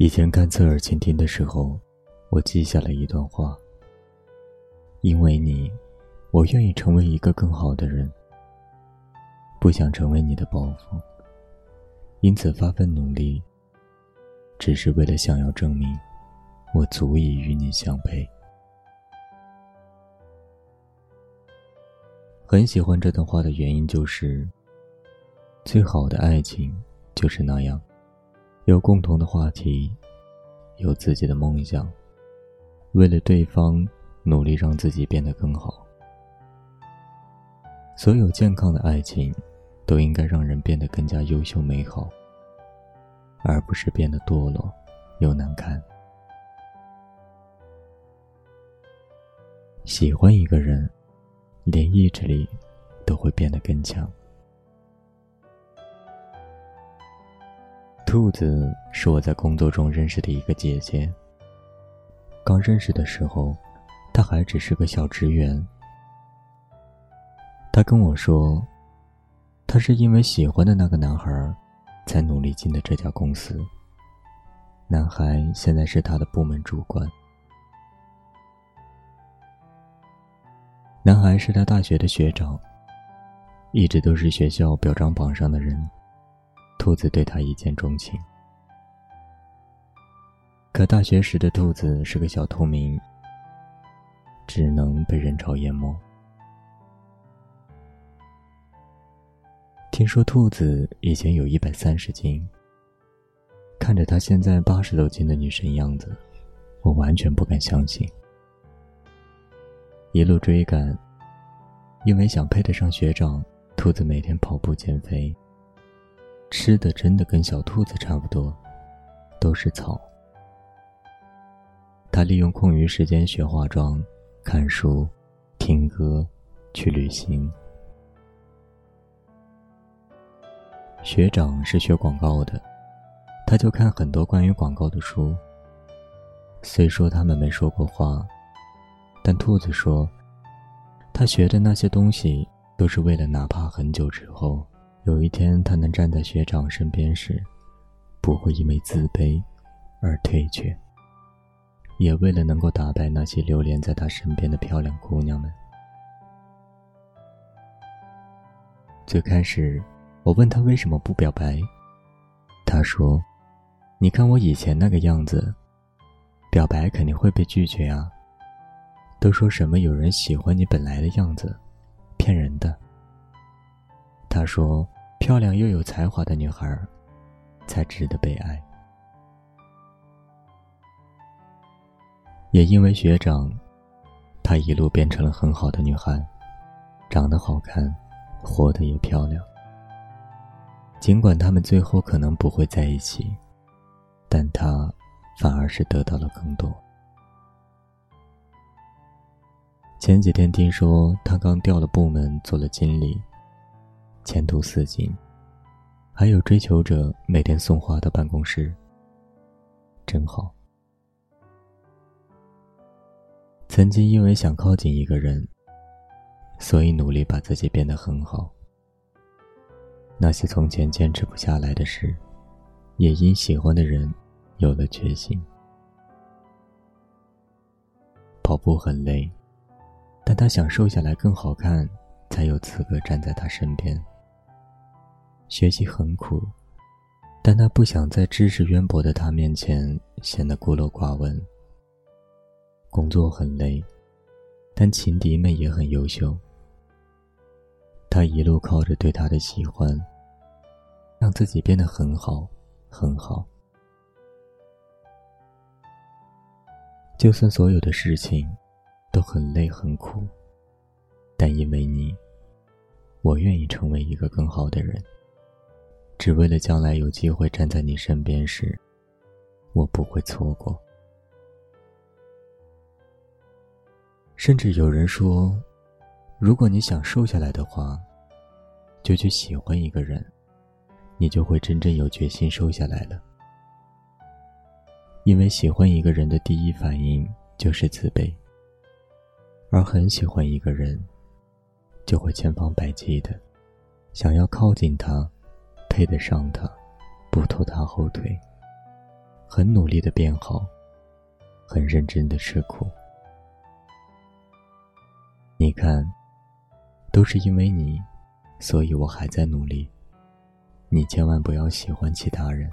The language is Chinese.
以前看侧耳倾听的时候，我记下了一段话。因为你，我愿意成为一个更好的人。不想成为你的包袱，因此发奋努力，只是为了想要证明，我足以与你相配。很喜欢这段话的原因就是，最好的爱情就是那样，有共同的话题，有自己的梦想，为了对方努力让自己变得更好。所有健康的爱情。都应该让人变得更加优秀美好，而不是变得堕落又难看。喜欢一个人，连意志力都会变得更强。兔子是我在工作中认识的一个姐姐。刚认识的时候，她还只是个小职员。她跟我说。他是因为喜欢的那个男孩，才努力进的这家公司。男孩现在是他的部门主管。男孩是他大学的学长，一直都是学校表彰榜上的人。兔子对他一见钟情。可大学时的兔子是个小透明，只能被人潮淹没。听说兔子以前有一百三十斤，看着她现在八十多斤的女神样子，我完全不敢相信。一路追赶，因为想配得上学长，兔子每天跑步减肥，吃的真的跟小兔子差不多，都是草。他利用空余时间学化妆、看书、听歌、去旅行。学长是学广告的，他就看很多关于广告的书。虽说他们没说过话，但兔子说，他学的那些东西都是为了，哪怕很久之后，有一天他能站在学长身边时，不会因为自卑而退却，也为了能够打败那些流连在他身边的漂亮姑娘们。最开始。我问他为什么不表白，他说：“你看我以前那个样子，表白肯定会被拒绝啊。都说什么有人喜欢你本来的样子，骗人的。”他说：“漂亮又有才华的女孩，才值得被爱。”也因为学长，她一路变成了很好的女孩，长得好看，活得也漂亮。尽管他们最后可能不会在一起，但他反而是得到了更多。前几天听说他刚调了部门，做了经理，前途似锦，还有追求者每天送花到办公室，真好。曾经因为想靠近一个人，所以努力把自己变得很好。那些从前坚持不下来的事，也因喜欢的人有了决心。跑步很累，但他想瘦下来更好看，才有资格站在他身边。学习很苦，但他不想在知识渊博的他面前显得孤陋寡闻。工作很累，但情敌们也很优秀。他一路靠着对他的喜欢，让自己变得很好，很好。就算所有的事情都很累很苦，但因为你，我愿意成为一个更好的人。只为了将来有机会站在你身边时，我不会错过。甚至有人说。如果你想瘦下来的话，就去喜欢一个人，你就会真正有决心瘦下来了。因为喜欢一个人的第一反应就是自卑，而很喜欢一个人，就会千方百计的想要靠近他，配得上他，不拖他后腿，很努力的变好，很认真的吃苦。你看，都是因为你，所以我还在努力。你千万不要喜欢其他人。